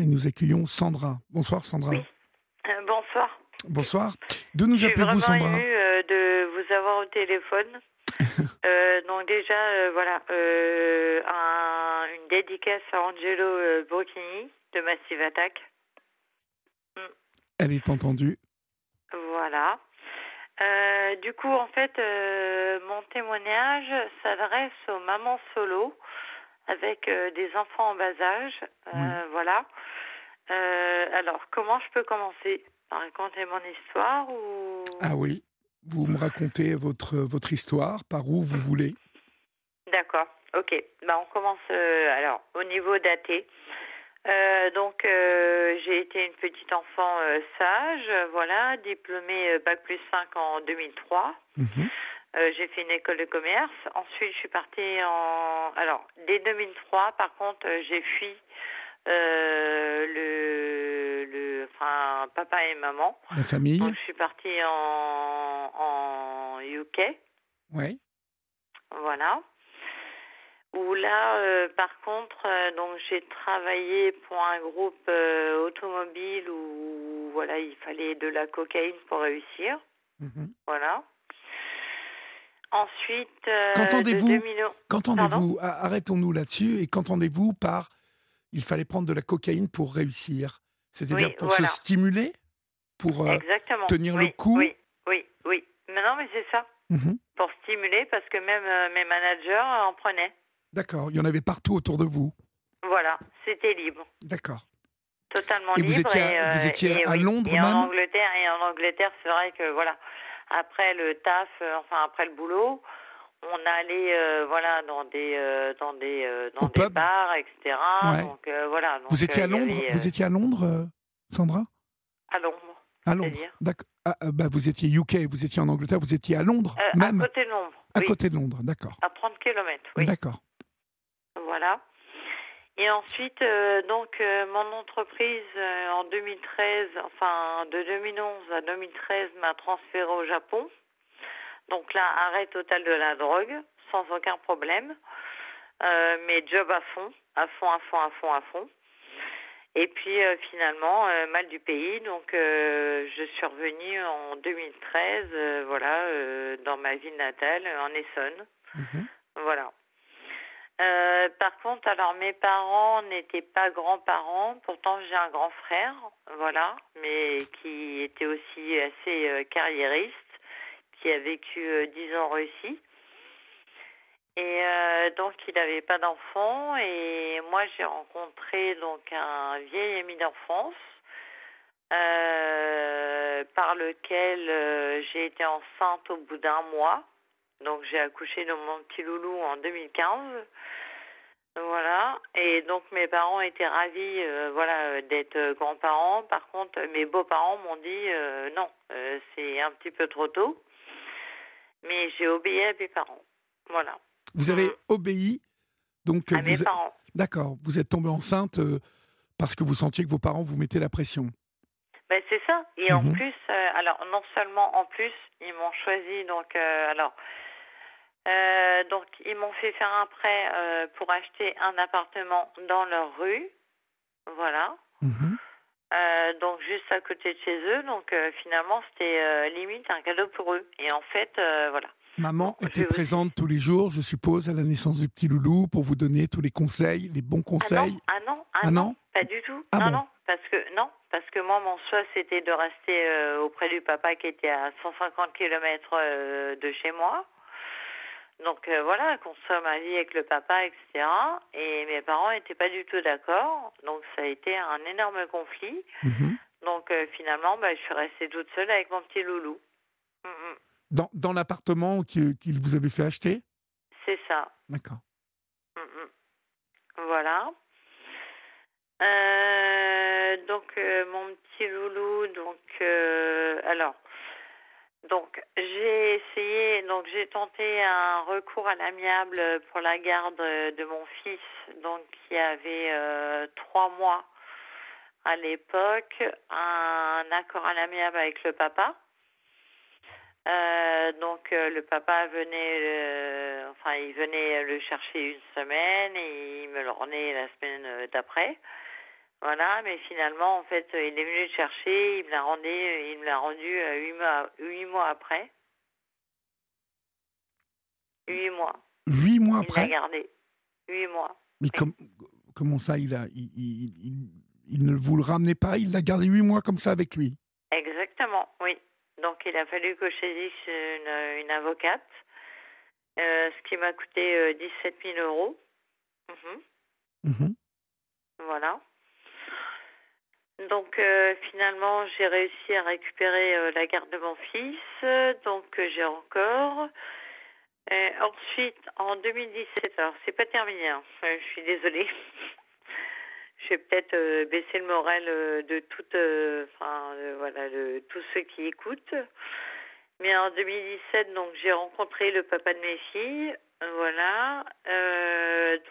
Et nous accueillons Sandra. Bonsoir Sandra. Oui. Euh, bonsoir. Bonsoir. De nous appelez-vous Sandra Je suis vraiment émue euh, de vous avoir au téléphone. euh, donc déjà, euh, voilà, un, une dédicace à Angelo Brocchini de Massive Attack. Elle est entendue. Voilà. Du coup, en fait, mon témoignage s'adresse aux mamans solo avec euh, des enfants en bas âge. Euh, Oui. Voilà. Euh, alors, comment je peux commencer? Par raconter mon histoire ou? Ah oui. Vous me racontez votre, votre histoire, par où vous voulez. D'accord. Ok. Bah, on commence. euh, alors, au niveau daté. Euh, donc, euh, j'ai été une petite enfant sage, voilà, diplômée bac plus 5 en 2003. Mhm. Euh, j'ai fait une école de commerce. Ensuite, je suis partie en. Alors, dès 2003, par contre, euh, j'ai fui euh, le, le, enfin, papa et maman. La famille. Donc, je suis partie en, en UK, Oui. voilà. Où là, euh, par contre, donc j'ai travaillé pour un groupe automobile où voilà, il fallait de la cocaïne pour réussir, Mhm. voilà. Ensuite, euh, Qu'entendez-vous de 2000 Qu'entendez-vous Ah, Arrêtons-nous là-dessus. Et qu'entendez-vous par il fallait prendre de la cocaïne pour réussir C'est-à-dire Oui, pour voilà. se stimuler Pour. euh, tenir le coup Oui, oui, oui. Mais non, mais c'est ça. mhm. Pour stimuler, parce que même euh, mes managers en prenaient. D'accord. Il y en avait partout autour de vous. Voilà, c'était libre. D'accord. Totalement Et vous libre. étiez à- et, euh, vous étiez et à oui. Londres et même? En Angleterre, et en Angleterre, c'est vrai que voilà, après le taf, euh, enfin après le boulot, on allait euh, voilà dans des euh, dans des euh, dans Au des pub bars, etc. Ouais. Donc euh, voilà. Donc, Vous étiez à Londres avait, Vous étiez à Londres, Sandra? À Londres, À Londres. D'accord. Ah, bah, vous étiez UK, vous étiez en Angleterre, vous étiez à Londres même à côté de Londres. À oui. côté de Londres, d'accord. À 30 km, oui. D'accord. Voilà. Et ensuite, euh, donc, euh, mon entreprise, euh, en 2013, enfin, de 2011 à 2013, m'a transféré au Japon. Donc là, arrêt total de la drogue, sans aucun problème. Mes jobs à fond, à fond, à fond, à fond, à fond. Et puis, finalement, mal du pays. Donc, je suis revenue en 2013, euh, voilà, dans ma ville natale, en Essonne. Mhm. Voilà. Euh, par contre, alors mes parents n'étaient pas grands-parents, pourtant j'ai un grand frère, voilà, mais qui était aussi assez euh, carriériste, qui a vécu euh, 10 ans en Russie. Et euh, donc il n'avait pas d'enfant et moi j'ai rencontré donc un vieil ami d'enfance par lequel j'ai été enceinte au bout d'un mois. Donc j'ai accouché de mon petit loulou en 2015. Voilà. Et donc mes parents étaient ravis euh, voilà, d'être euh, grands-parents. Par contre, mes beaux-parents m'ont dit euh, non, euh, c'est un petit peu trop tôt. Mais j'ai obéi à mes parents. Voilà. Vous avez obéi, donc À mes parents. d'accord. Vous êtes tombée enceinte parce que vous sentiez que vos parents vous mettaient la pression. Ben, c'est ça. Et en Mhm. plus, alors non seulement en plus, ils m'ont choisi donc alors euh, donc ils m'ont fait faire un prêt euh, pour acheter un appartement dans leur rue, voilà. Mhm. Euh, donc juste à côté de chez eux. Donc finalement, c'était limite un cadeau pour eux. Et en fait, voilà. Maman était présente tous les jours, je suppose, à la naissance du petit loulou pour vous donner tous les conseils, les bons Ah conseils. non, ah non, ah Ah non, non pas du tout. Ah non, bon non, parce que non, parce que moi, mon choix, c'était de rester auprès du papa qui était à 150 km de chez moi. Donc euh, voilà, construire ma vie avec le papa, etc. Et mes parents n'étaient pas du tout d'accord. Donc ça a été un énorme conflit. Mhm. Donc euh, finalement, bah, je suis restée toute seule avec mon petit loulou. Mm, mm. Dans, dans l'appartement qui- qu'il vous avait fait acheter? C'est ça. D'accord. Mm. Voilà. Euh, donc mon petit loulou, donc alors, donc j'ai essayé, donc j'ai tenté un recours à l'amiable pour la garde de mon fils, donc qui avait euh, trois mois à l'époque, un accord à l'amiable avec le papa. Euh, donc euh, le papa venait, enfin il venait le chercher une semaine et il me le revenait la semaine d'après. Voilà, mais finalement, en fait, il est venu le chercher, il me l'a rendu, il me l'a rendu huit mois après. Huit mois. Huit mois il après l'a gardé. Huit mois. Mais com- comment ça, il, a, il, il- il- il ne vous le ramenait pas Il l'a gardé huit mois comme ça avec lui? Exactement, oui. Donc il a fallu que je saisisse une, une avocate, euh, ce qui m'a coûté euh, 17 000 euros. Mhm. Mhm. Voilà. Donc euh, finalement, j'ai réussi à récupérer euh, la garde de mon fils, donc j'ai encore. Euh, ensuite, en 2017, alors c'est pas terminé, hein, euh, je suis désolée. je vais peut-être euh, baisser le moral de toutes, euh, enfin voilà, de tous ceux qui écoutent. Mais en 2017, donc j'ai rencontré le papa de mes filles, voilà.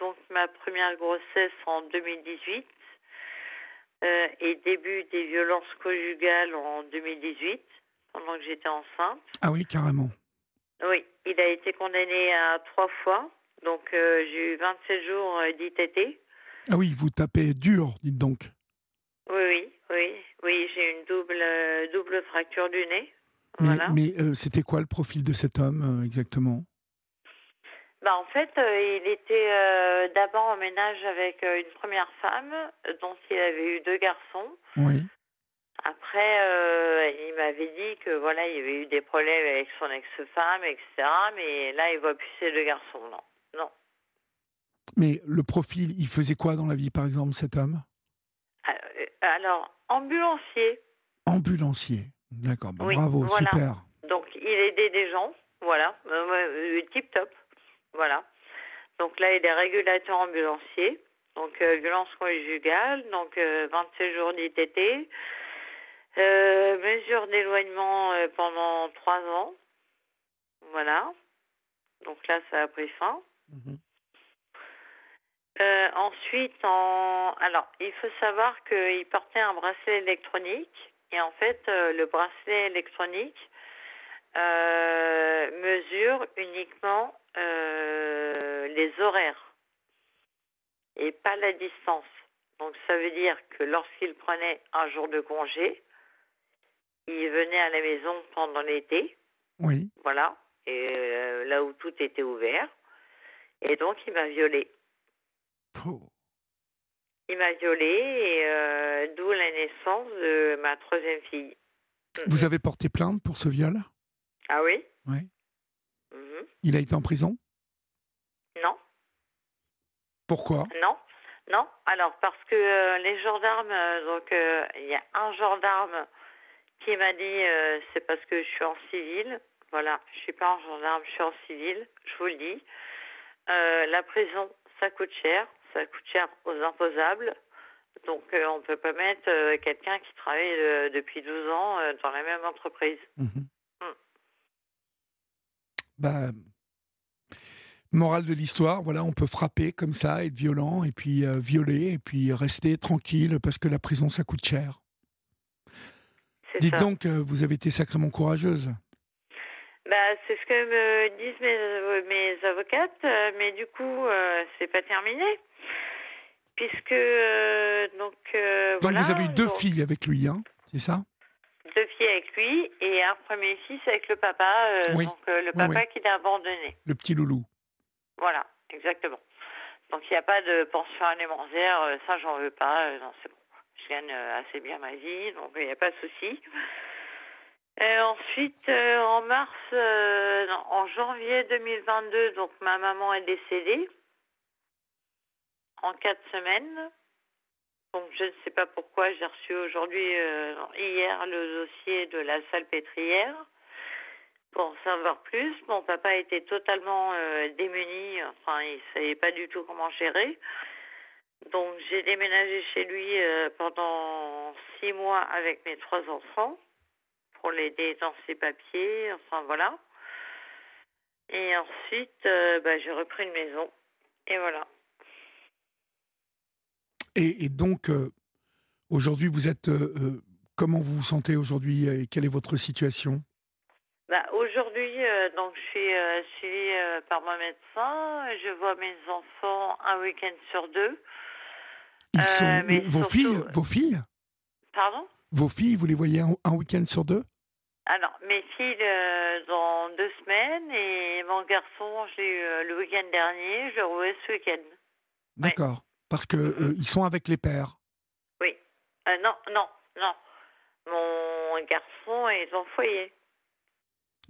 Donc ma première grossesse en 2018 euh, et début des violences conjugales en 2018, pendant que j'étais enceinte. Ah oui, carrément. Oui, il a été condamné à trois fois. Donc euh, j'ai eu 27 jours euh, d'ITT. Ah oui, vous tapez dur, dites donc. Oui, oui, oui, oui, j'ai une double euh, double fracture du nez. Mais, Voilà. mais euh, c'était quoi le profil de cet homme exactement? Bah, en fait, il était d'abord en ménage avec une première femme, dont il avait eu deux garçons. Oui. Après, euh, il m'avait dit que voilà, il y avait eu des problèmes avec son ex-femme, etc. Mais là, il voit plus ses deux garçons. Non, non. Mais le profil, il faisait quoi dans la vie, par exemple, cet homme? Euh, Alors, ambulancier. Ambulancier. D'accord, bah, Oui, bravo, voilà. super. Donc, il aidait des gens. Voilà, euh, tip top. Voilà. Donc là, il est régulateur ambulancier. Donc, euh, violence conjugale. Donc, euh, 27 jours d'ITT. Euh, mesure d'éloignement euh, pendant trois ans. Voilà. Donc là, ça a pris fin. Mhm. Euh, ensuite, en... alors, il faut savoir qu'il portait un bracelet électronique. Et en fait, euh, le bracelet électronique euh, mesure uniquement les horaires et pas la distance. Donc, ça veut dire que lorsqu'il prenait un jour de congé, il venait à la maison pendant l'été, Oui. voilà, et euh, là où tout était ouvert. Et donc, il m'a violée. Oh. Il m'a violée et euh, d'où la naissance de ma troisième fille. Vous avez porté plainte pour ce viol? Ah oui Oui. Mhm. Il a été en prison? Non, Pourquoi? Non, non. Alors parce que euh, les gendarmes, donc il y a un gendarme qui m'a dit euh, c'est parce que je suis en civil. Voilà, je suis pas en gendarme, je suis en civil. Je vous le dis. Euh, la prison, ça coûte cher, ça coûte cher aux imposables. Donc euh, on peut pas mettre quelqu'un qui travaille depuis 12 ans dans la même entreprise. Mhm. Mm. Bah, morale de l'histoire, voilà, on peut frapper comme ça, être violent, et puis violer, et puis rester tranquille, parce que la prison, ça coûte cher. Dites ça. donc, vous avez été sacrément courageuse. Bah, c'est ce que me disent mes, euh, mes avocates, euh, mais du coup, euh, c'est pas terminé. Puisque, euh, donc, euh, Donc voilà. vous avez eu deux donc, filles avec lui, hein, c'est ça? Deux filles avec lui et un premier fils avec le papa, Oui. donc le Oui, papa oui. qui l'a abandonné. Le petit loulou. Voilà, exactement. Donc, il n'y a pas de pension alimentaire, ça, j'en veux pas, non, c'est bon. Gagne euh, assez bien ma vie, donc il n'y a pas de souci. Euh, ensuite, euh, en mars, non, en janvier 2022, donc ma maman est décédée en quatre semaines. Donc je ne sais pas pourquoi j'ai reçu aujourd'hui, hier, le dossier de la salpêtrière pour en savoir plus. Mon papa était totalement démuni, enfin il savait pas du tout comment gérer. Donc j'ai déménagé chez lui euh, pendant six mois avec mes trois enfants pour l'aider dans ses papiers, enfin voilà. Et ensuite, euh, bah, j'ai repris une maison. Et voilà. Et, et donc, euh, aujourd'hui, vous êtes. comment vous vous sentez aujourd'hui et quelle est votre situation? Bah, aujourd'hui, euh, donc je suis euh, suivie euh, par mon médecin. Je vois mes enfants un week-end sur deux. Ils Euh, sont vos surtout, filles, euh, vos filles, Pardon? Vos filles, vous les voyez un, un week-end sur deux? Alors, mes filles euh, dans deux semaines et mon garçon, je l'ai eu euh, le week-end dernier, je le revois ce week-end. D'accord. Parce que ils sont avec les pères. Oui. Euh, non, non, non. Mon garçon est en foyer.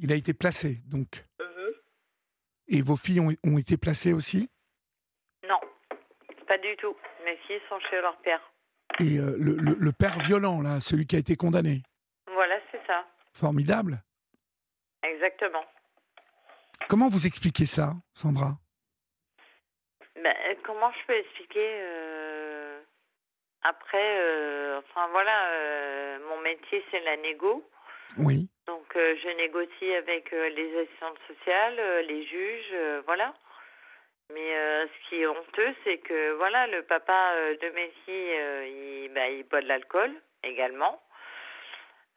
Il a été placé, donc. Mhm. Et vos filles ont, ont été placées aussi? Non, pas du tout. Mes filles sont chez leur père. Et euh, le, le- le père violent, là, celui qui a été condamné. Voilà, c'est ça. Formidable. Exactement. Comment vous expliquez ça, Sandra? Ben, comment je peux expliquer euh, Après, euh, enfin voilà, mon métier c'est la négo. Oui. Donc je négocie avec les assistantes sociales, les juges, voilà. Mais euh, ce qui est honteux, c'est que voilà, le papa euh, de mes filles, euh, il, bah, il boit de l'alcool également.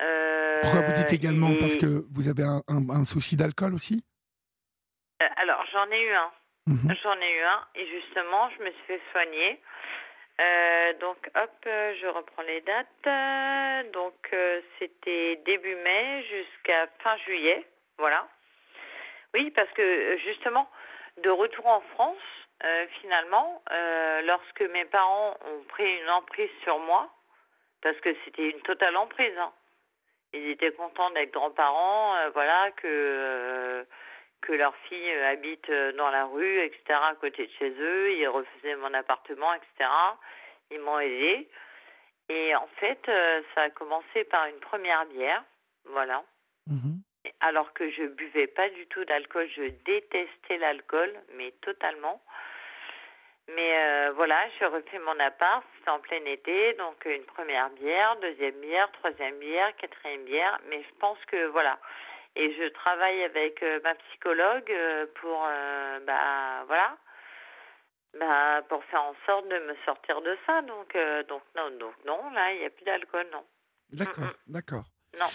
Euh, Pourquoi vous dites également Parce que vous avez un, un- un souci d'alcool aussi? Alors j'en ai eu un. Mhm. J'en ai eu un et justement, je me suis fait soigner. Euh, donc, hop, je reprends les dates. Donc, c'était début mai jusqu'à fin juillet. Voilà. Oui, parce que justement, de retour en France, euh, finalement, euh, lorsque mes parents ont pris une emprise sur moi, parce que c'était une totale emprise, hein. ils étaient contents d'être grands-parents, euh, voilà, que. leur fille habite dans la rue, etc., à côté de chez eux. Ils refusaient mon appartement, etc. Ils m'ont aidé. Et en fait, ça a commencé par une première bière, voilà. Mhm. Alors que je buvais pas du tout d'alcool, je détestais l'alcool, mais totalement. Mais euh, voilà, j'ai refait mon appart, c'était en plein été, donc une première bière, deuxième bière, troisième bière, quatrième bière. Mais je pense que voilà, et je travaille avec euh, ma psychologue euh, pour euh, bah voilà bah pour faire en sorte de me sortir de ça donc euh, donc non donc non là il n'y a plus d'alcool non D'accord, d'accord. Non.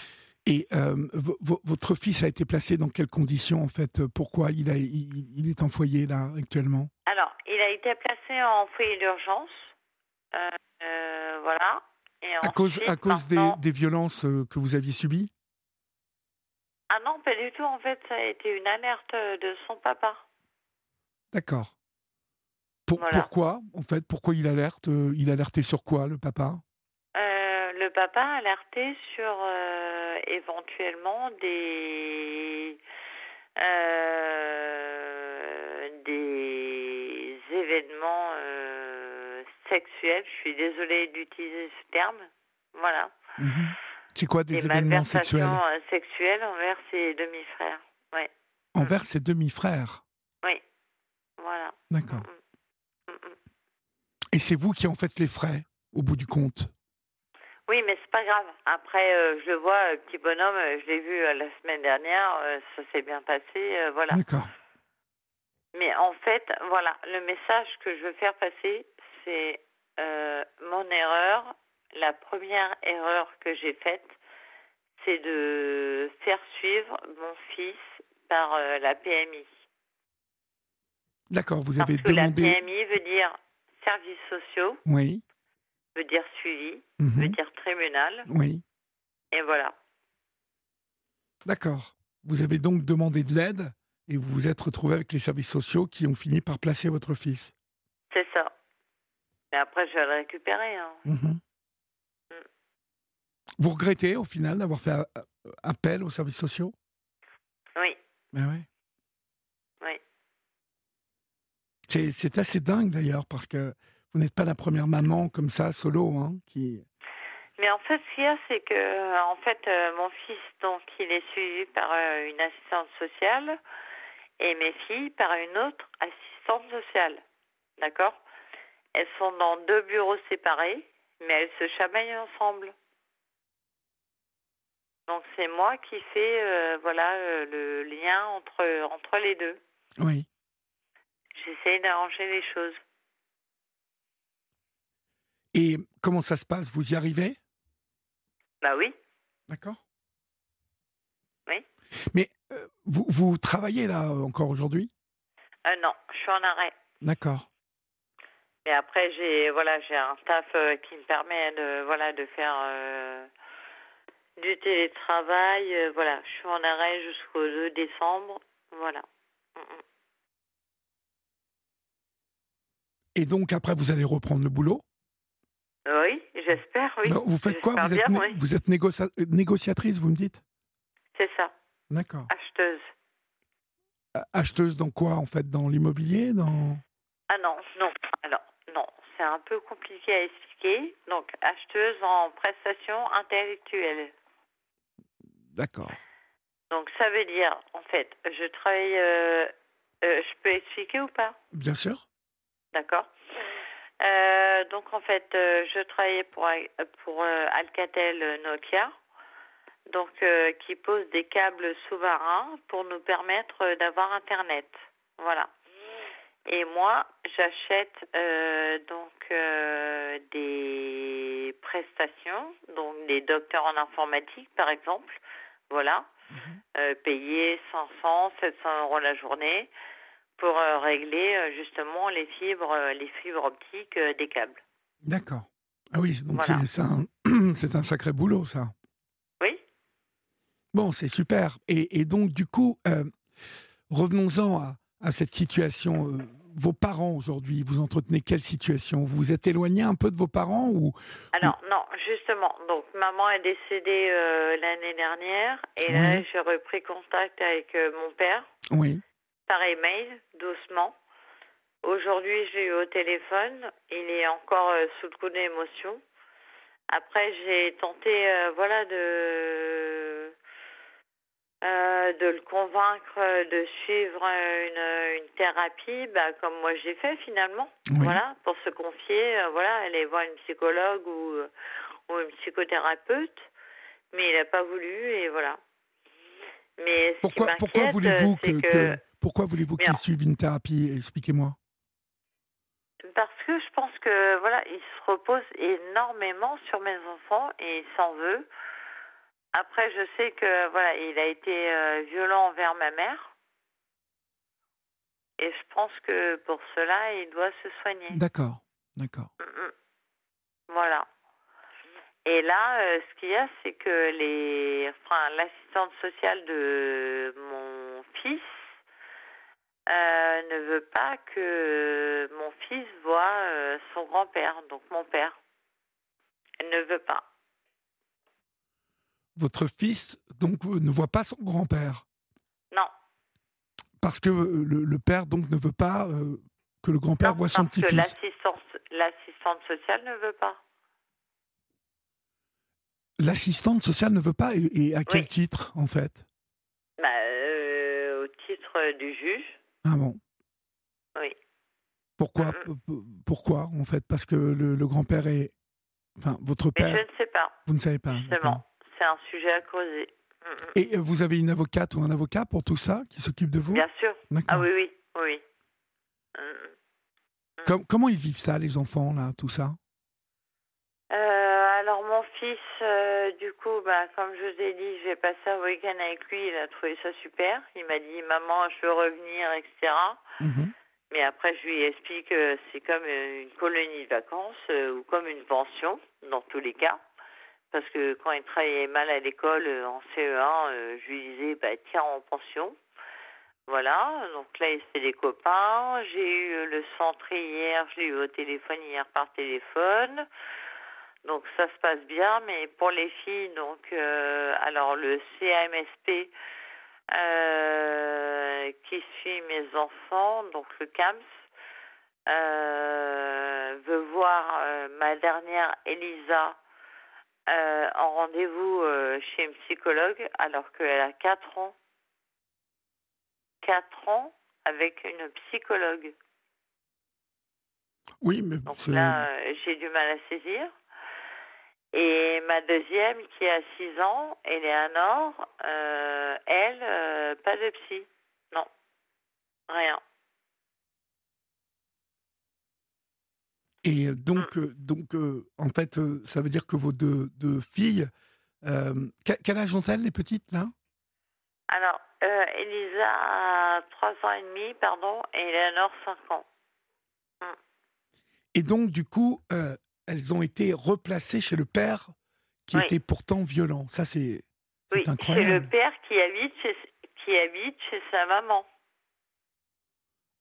Et euh, vo- vo- votre fils a été placé dans quelles conditions, en fait? Pourquoi il, a, il, il est en foyer, là, actuellement? Alors il a été placé en foyer d'urgence euh, euh, voilà. Et À cause, à ensuite, cause des, violences que vous aviez subies? Ah non pas du tout. En fait ça a été une alerte de son papa. D'accord. Pour- Voilà. Pourquoi, en fait? Pourquoi il alerte Il alertait sur quoi, le papa? Le papa a alerté sur euh, éventuellement des euh, des événements euh, sexuels. Je suis désolée d'utiliser ce terme. Voilà. Mhm. C'est quoi des, Des événements sexuels sexuelles envers ses demi-frères. Oui, Envers ses demi-frères oui. Voilà. D'accord. Mm, mm. Et c'est vous qui en faites les frais, au bout du compte? C'est pas grave. Après, euh, je le vois, euh, petit bonhomme, euh, je l'ai vu la semaine dernière, ça s'est bien passé, voilà. D'accord. Mais en fait, voilà, le message que je veux faire passer, c'est mon erreur. La première erreur que j'ai faite, c'est de faire suivre mon fils par la PMI. D'accord, vous Parce avez que la. PMI veut dire services sociaux, Oui. Veut dire suivi, mhm, veut dire tribunal, Oui. et voilà. D'accord. Vous avez donc demandé de l'aide et vous vous êtes retrouvé avec les services sociaux qui ont fini par placer votre fils. C'est ça. Mais après, je vais le récupérer. Hein. Mhm. Vous regrettez au final d'avoir fait a- appel aux services sociaux? Oui, Ben ouais. oui. C'est, c'est assez dingue d'ailleurs parce que vous n'êtes pas la première maman comme ça, solo, hein, qui. Mais en fait, ce qu'il y a, c'est que, en fait, euh, mon fils, donc, il est suivi par euh, une assistante sociale et mes filles par une autre assistante sociale. D'accord? Elles sont dans deux bureaux séparés, mais elles se chamaillent ensemble. Donc, c'est moi qui fais, euh, voilà, euh, le lien entre, entre les deux. Oui. J'essaie d'arranger les choses. Et comment ça se passe? Vous y arrivez? Bah oui. D'accord Oui. Mais euh, vous, vous travaillez là euh, encore aujourd'hui? Euh, non, je suis en arrêt. D'accord. Et après, j'ai voilà, j'ai un staff qui me permet de voilà de faire du télétravail. voilà, je suis en arrêt jusqu'au 2 décembre. Voilà. Et donc après, vous allez reprendre le boulot? Oui, j'espère, oui. Bah, vous faites quoi? Vous êtes, vous êtes négociatrice, vous me dites? C'est ça. D'accord. Acheteuse. Acheteuse dans quoi, en fait? Dans l'immobilier? Dans... Ah non, non. Alors, non, c'est un peu compliqué à expliquer. Donc, acheteuse en prestations intellectuelles. D'accord. Donc, ça veut dire, en fait, je travaille... Euh, euh, je peux expliquer ou pas? Bien sûr. D'accord. Euh, donc en fait, euh, je travaillais pour pour euh, Alcatel Nokia, donc qui pose des câbles sous-marins pour nous permettre d'avoir Internet. Voilà. Et moi, j'achète donc des prestations, donc des docteurs en informatique par exemple, voilà, mhm. payés 500, 700 euros la journée pour euh, régler euh, justement les fibres, euh, les fibres optiques des câbles. D'accord. Ah oui, donc c'est un, sacré boulot, ça. Oui. Bon, c'est super. Et, donc, du coup, revenons-en à, à, cette situation. vos parents aujourd'hui, vous entretenez quelle situation? Vous vous êtes éloigné un peu de vos parents ou Alors non, justement. Donc maman est décédée l'année dernière et là j'ai repris contact avec mon père. Oui par email, doucement. Aujourd'hui, j'ai eu au téléphone. Il est encore euh, sous le coup d'émotion. Après, j'ai tenté, euh, voilà, de euh, de le convaincre de suivre une, une thérapie, bah, comme moi j'ai fait finalement. Voilà, pour se confier, voilà, aller voir une psychologue ou ou une psychothérapeute. Mais il n'a pas voulu et voilà. Mais pourquoi, pourquoi voulez-vous que, pourquoi voulez-vous qu'il suive une thérapie? Expliquez-moi. Parce que je pense que voilà, il se repose énormément sur mes enfants et il s'en veut. Après, je sais que voilà, il a été euh, violent envers ma mère. Et je pense que pour cela, il doit se soigner. D'accord, d'accord. Mm, mm. Voilà. Et là, euh, ce qu'il y a, c'est que les, enfin, l'assistante sociale de mon euh, ne veut pas que mon fils voit euh, son grand-père, donc mon père. Elle ne veut pas. Votre fils, donc, ne voit pas son grand-père? Non. Parce que le, père, donc, ne veut pas que le grand-père voit son petit-fils? L'assistante sociale ne veut pas. L'assistante sociale ne veut pas? Et, à quel titre en fait? Bah, euh, Au titre du juge. Ah bon Oui. Pourquoi Pourquoi en fait? Parce que le, grand-père est, enfin votre père. je ne sais pas. Vous ne savez pas. Justement, c'est un sujet à creuser. Et vous avez une avocate ou un avocat pour tout ça qui s'occupe de vous? Bien sûr. Ah oui oui oui. comment ils vivent ça les enfants là tout ça? Fils, euh, du coup, bah, comme je vous ai dit, j'ai passé un week-end avec lui, il a trouvé ça super. Il m'a dit, maman, je veux revenir, etc. Mhm. Mais après, je lui explique que c'est comme une colonie de vacances euh, ou comme une pension, dans tous les cas. Parce que quand il travaillait mal à l'école, euh, en CE1, je lui disais, bah, tiens, en pension. Voilà, donc là, il fait des copains. J'ai eu le centre hier, je l'ai eu au téléphone hier par téléphone. Donc ça se passe bien, mais pour les filles, donc euh, alors le CAMSP euh, qui suit mes enfants, donc le CAMS, euh, veut voir ma dernière Elisa en rendez-vous chez une psychologue alors qu'elle a 4 ans. 4 ans avec une psychologue. Oui, mais donc là, j'ai du mal à saisir. Et ma deuxième, qui a 6 ans, Eleanor, euh, elle, euh, pas de psy. Non. Rien. Et donc, mm. euh, donc en fait, ça veut dire que vos deux, deux filles, quel âge ont-elles, les petites, là? Alors, Elisa a 3 ans et demi, pardon, et Eleanor 5 ans. Et donc, du coup, elles ont été replacées chez le père qui était pourtant violent. Ça, c'est oui, c'est le père qui habite chez, qui habite chez sa maman.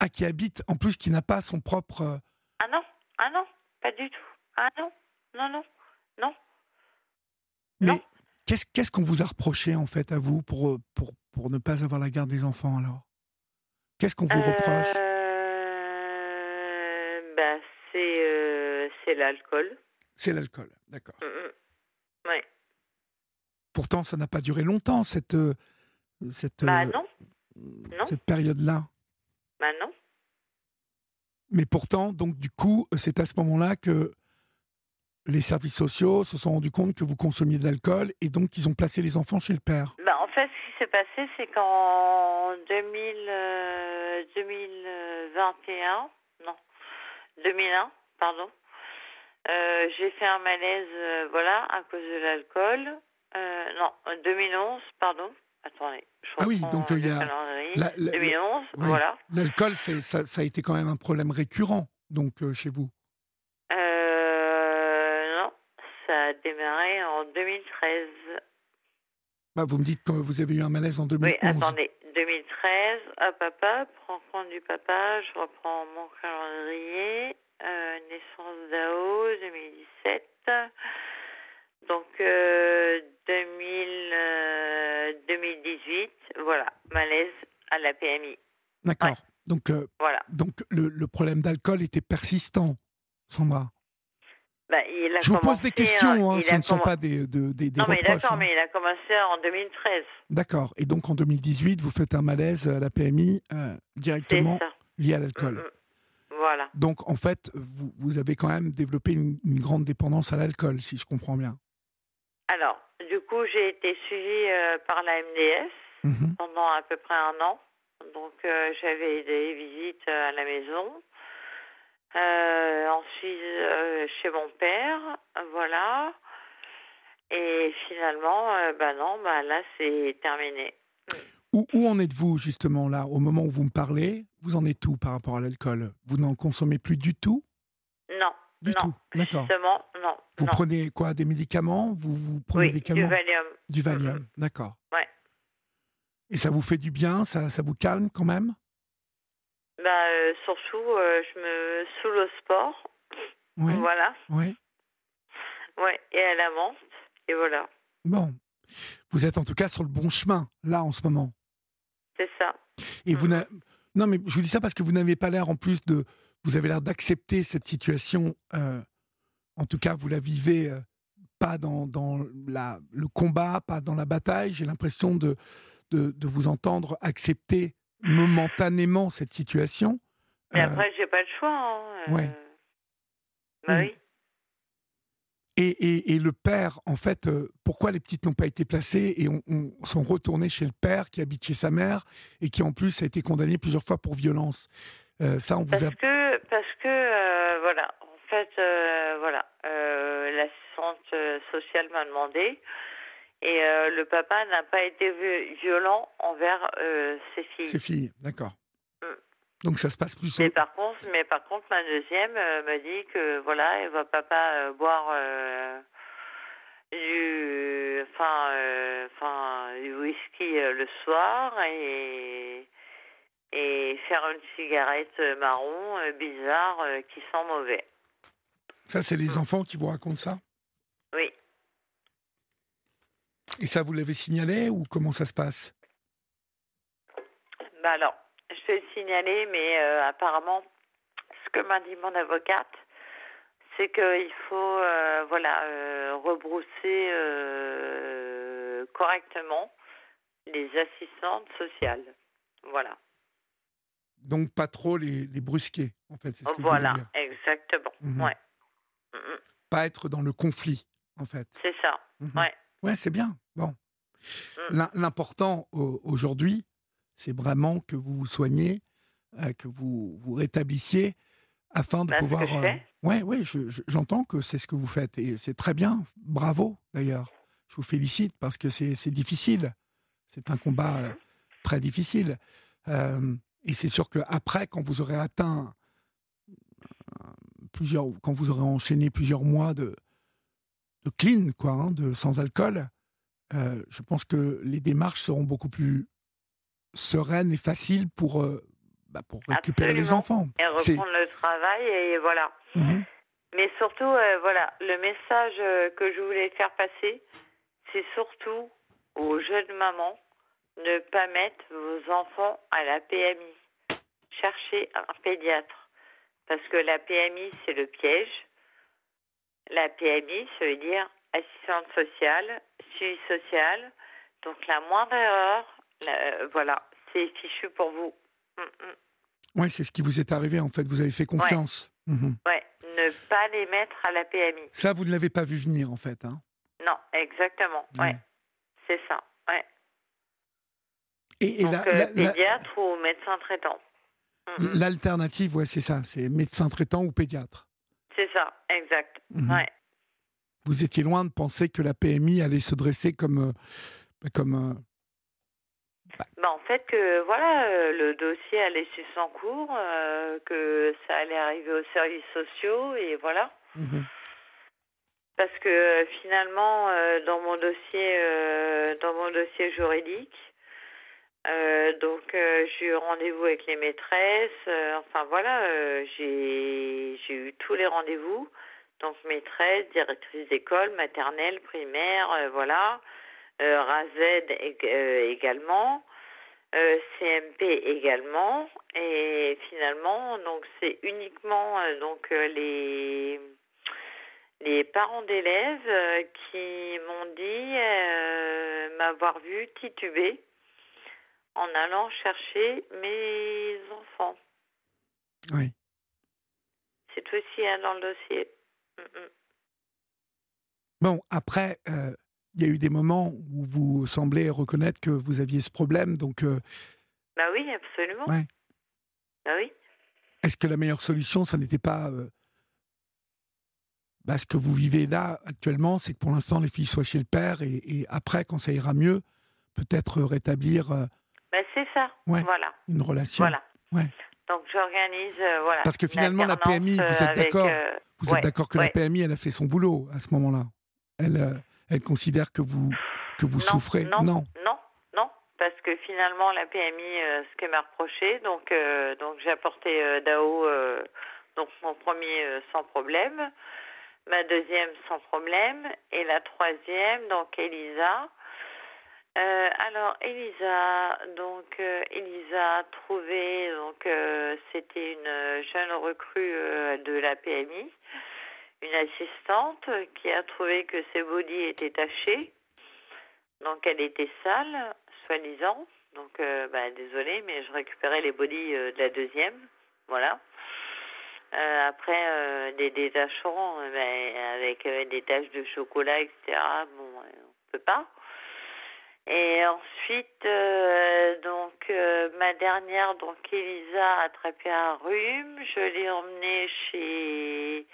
Ah, qui habite, en plus, qui n'a pas son propre... Euh, ah non, ah non, pas du tout. Ah non, non, non, non. Mais qu'est-ce qu'est-ce qu'on vous a reproché, en fait, à vous, pour, euh, pour, pour ne pas avoir la garde des enfants, alors? Qu'est-ce qu'on vous reproche euh, bah, C'est c'est l'alcool. C'est l'alcool, d'accord. Mm, mm. Oui. Pourtant, ça n'a pas duré longtemps, cette, euh, cette, bah euh, non. cette période-là. Bah non. Mais pourtant, donc du coup, c'est à ce moment-là que les services sociaux se sont rendus compte que vous consommiez de l'alcool et donc ils ont placé les enfants chez le père. Bah, en fait, ce qui s'est passé, c'est qu'en 2000, 2021, euh, non, 2001, pardon, j'ai fait un malaise, voilà, à cause de l'alcool. Euh, non, 2011, pardon. Attendez. ah oui, donc il y a. 2011, voilà. L'alcool, ça, ça, a été quand même un problème récurrent, donc, euh, chez vous euh, Non, ça a démarré en 2013. Bah, vous me dites que vous avez eu un malaise en 2011. Oui, attendez. 2013, hop, hop, hop, prends compte du papa, je reprends mon calendrier. Naissance d'AO, 2017. Donc, 2018, euh, voilà, malaise à la PMI. D'accord. Donc, euh, voilà. donc le, problème d'alcool était persistant, Sandra. Bah, il a Je vous pose des questions, hein, ce ne sont pas des, des, des, Non, mais d'accord, hein. mais il a commencé en 2013. D'accord. Et donc en 2018, vous faites un malaise à la PMI euh, directement lié à l'alcool. Mm, mm. Voilà. Donc en fait, vous, vous avez quand même développé une grande dépendance à l'alcool, si je comprends bien. Alors, du coup, j'ai été suivie euh, par la MDS mhm. pendant à peu près un an. Donc, euh, j'avais des visites euh, à la maison. ensuite, chez mon père, voilà. Et finalement, ben non, bah là, c'est terminé. Où, où en êtes-vous justement là, au moment où vous me parlez? Vous en êtes où par rapport à l'alcool? Vous n'en consommez plus du tout? Non. Du non, tout, d'accord. Justement, non. Vous prenez quoi Des médicaments? Vous, vous prenez oui, des du Valium. Du Valium, d'accord. Ouais. Et ça vous fait du bien? Ça, ça vous calme quand même? Bah, euh, Surtout, euh, je me saoule au sport. Oui. Voilà. Oui. Ouais, et à la menthe. Et voilà. Bon. Vous êtes en tout cas sur le bon chemin, là, en ce moment. C'est ça. Et vous n'avez... Non, mais je vous dis ça parce que vous n'avez pas l'air en plus de, vous avez l'air d'accepter cette situation. Euh, en tout cas, vous la vivez euh, pas dans, dans la, le combat, pas dans la bataille. J'ai l'impression de, de, vous entendre accepter momentanément cette situation. Mais euh, après, j'ai pas le choix. Hein, ouais. Bah oui. Et, et, et, le père, en fait, pourquoi les petites n'ont pas été placées et on, sont retournées chez le père qui habite chez sa mère et qui en plus a été condamné plusieurs fois pour violence Ça, on vous parce a... que parce que euh, voilà, en fait, euh, voilà, euh, l'assistante sociale m'a demandé et le papa n'a pas été violent envers ses filles. Ses filles, d'accord. Donc ça se passe plus. Mais par contre, mais par contre, ma deuxième me dit que voilà, elle va papa boire du, enfin, enfin, du whisky le soir et et faire une cigarette marron euh, bizarre euh, qui sent mauvais. Ça, c'est les enfants qui vous racontent ça? Oui. Et ça, vous l'avez signalé ou comment ça se passe? Bah alors, je vais le signaler, mais euh, apparemment, ce que m'a dit mon avocate, c'est qu'il faut voilà rebrousser correctement les assistantes sociales. Voilà. Donc pas trop les, les brusquer, en fait. Ce voilà, exactement. Mhm. Ouais. Pas être dans le conflit, en fait. C'est ça. Mhm. Ouais. Ouais, c'est bien. Bon. Mm. L'important aujourd'hui, c'est vraiment que vous vous soignez, euh, que vous vous rétablissiez, afin de bah, pouvoir. Que euh, ouais, ouais, j'entends que c'est ce que vous faites et c'est très bien. Bravo, d'ailleurs. Je vous félicite parce que c'est difficile. C'est un combat euh, très difficile. Et c'est sûr qu'après, quand vous aurez atteint plusieurs, quand vous aurez enchaîné plusieurs mois de, de clean, quoi, hein, de sans alcool, euh, je pense que les démarches seront beaucoup plus sereines et faciles pour, euh, bah, pour récupérer les enfants. Et reprendre le travail et voilà. Mhm. Mais surtout, euh, voilà, le message que je voulais faire passer, c'est surtout aux jeunes mamans ne pas mettre vos enfants à la PMI. Cherchez un pédiatre. Parce que la PMI, c'est le piège. La PMI, ça veut dire assistante sociale, suivi social. Donc la moindre erreur, voilà, c'est fichu pour vous. Mm, mm. Oui, c'est ce qui vous est arrivé en fait. Vous avez fait confiance. Oui, mhm. ouais, ne pas les mettre à la PMI. Ça, vous ne l'avez pas vu venir en fait. Hein non, exactement. Ouais, c'est ça. Ouais. Et, Donc, euh, pédiatre ou médecin traitant. L'alternative, ouais, c'est ça, c'est médecin traitant ou pédiatre. C'est ça, exact. Mhm. Ouais. Vous étiez loin de penser que la PMI allait se dresser comme. Euh, comme euh, bah. En fait, que voilà, euh, le dossier allait suivre son cours, que ça allait arriver aux services sociaux, et voilà. Mhm. Parce que finalement, dans mon dossier, dans mon dossier juridique, donc j'ai eu rendez-vous avec les maîtresses. enfin voilà, j'ai j'ai eu tous les rendez-vous donc maîtresse, directrice d'école, maternelle, primaire, euh, voilà, euh, RAZ euh, également, euh, CMP également, et finalement, donc c'est uniquement donc les les parents d'élèves qui m'ont dit m'avoir vu tituber en allant chercher mes enfants. Oui. C'est aussi hein, dans le dossier. Bon, après, euh, il y a eu des moments où vous semblez reconnaître que vous aviez ce problème, donc. Euh, bah oui, absolument. Ouais. Bah oui. Est-ce que la meilleure solution, ça n'était pas euh, bah, ce que vous vivez là actuellement, c'est que pour l'instant les filles soient chez le père et, après, quand ça ira mieux, peut-être rétablir. Bah, c'est ça. voilà. Une relation. Voilà. Ouais. Donc j'organise, voilà. Parce que finalement, la PMI, vous êtes d'accord vous êtes d'accord que la PMI, elle a fait son boulot à ce moment-là elle, euh, elle considère que vous, que vous souffrez. non, non, non, parce que finalement, la PMI, euh, ce qu'elle m'a reproché, donc, euh, donc j'ai apporté DAO, donc mon premier sans problème, ma deuxième sans problème, et la troisième, donc Elisa. alors Elisa, donc Elisa a trouvé, donc c'était une jeune recrue de la PMI une assistante qui a trouvé que ses bodys étaient tachés. Donc elle était sale, soi-disant. Donc euh, bah, désolée, mais je récupérais les bodys euh, de la deuxième. Voilà. Euh, après des détachants ben, avec des taches de chocolat, etc. Bon, on peut pas. Et ensuite, donc ma dernière, donc Elisa a attrapé un rhume. Je l'ai emmenée chez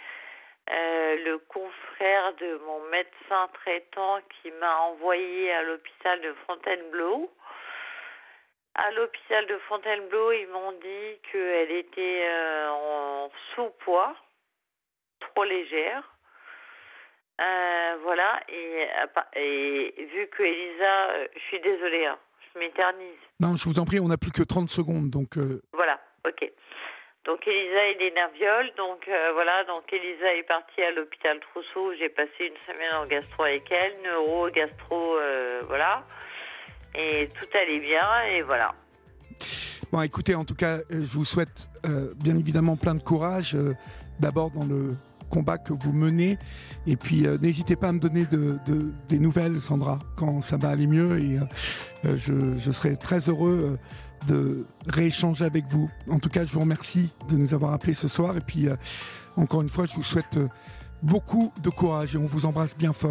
euh, le confrère de mon médecin traitant qui m'a envoyé à l'hôpital de Fontainebleau. À l'hôpital de Fontainebleau, ils m'ont dit qu'elle était euh, en sous-poids, trop légère. Euh, voilà, et, et, vu que Elisa, je suis désolée, hein, je m'éternise. Non, je vous en prie, on n'a plus que 30 secondes, donc... Voilà, ok. Donc Elisa est des nervioles, donc euh, voilà, donc Elisa est partie à l'hôpital Trousseau, j'ai passé une semaine en gastro avec elle, neuro, gastro, euh, voilà, et tout allait bien, et voilà. Bon, écoutez, en tout cas, euh, je vous souhaite bien évidemment plein de courage, d'abord dans le combat que vous menez, et puis n'hésitez pas à me donner de, des nouvelles, Sandra, quand ça va aller mieux, et je, serai très heureux de rééchanger avec vous. En tout cas, je vous remercie de nous avoir appelés ce soir. Et puis, euh, encore une fois, je vous souhaite euh, beaucoup de courage et on vous embrasse bien fort.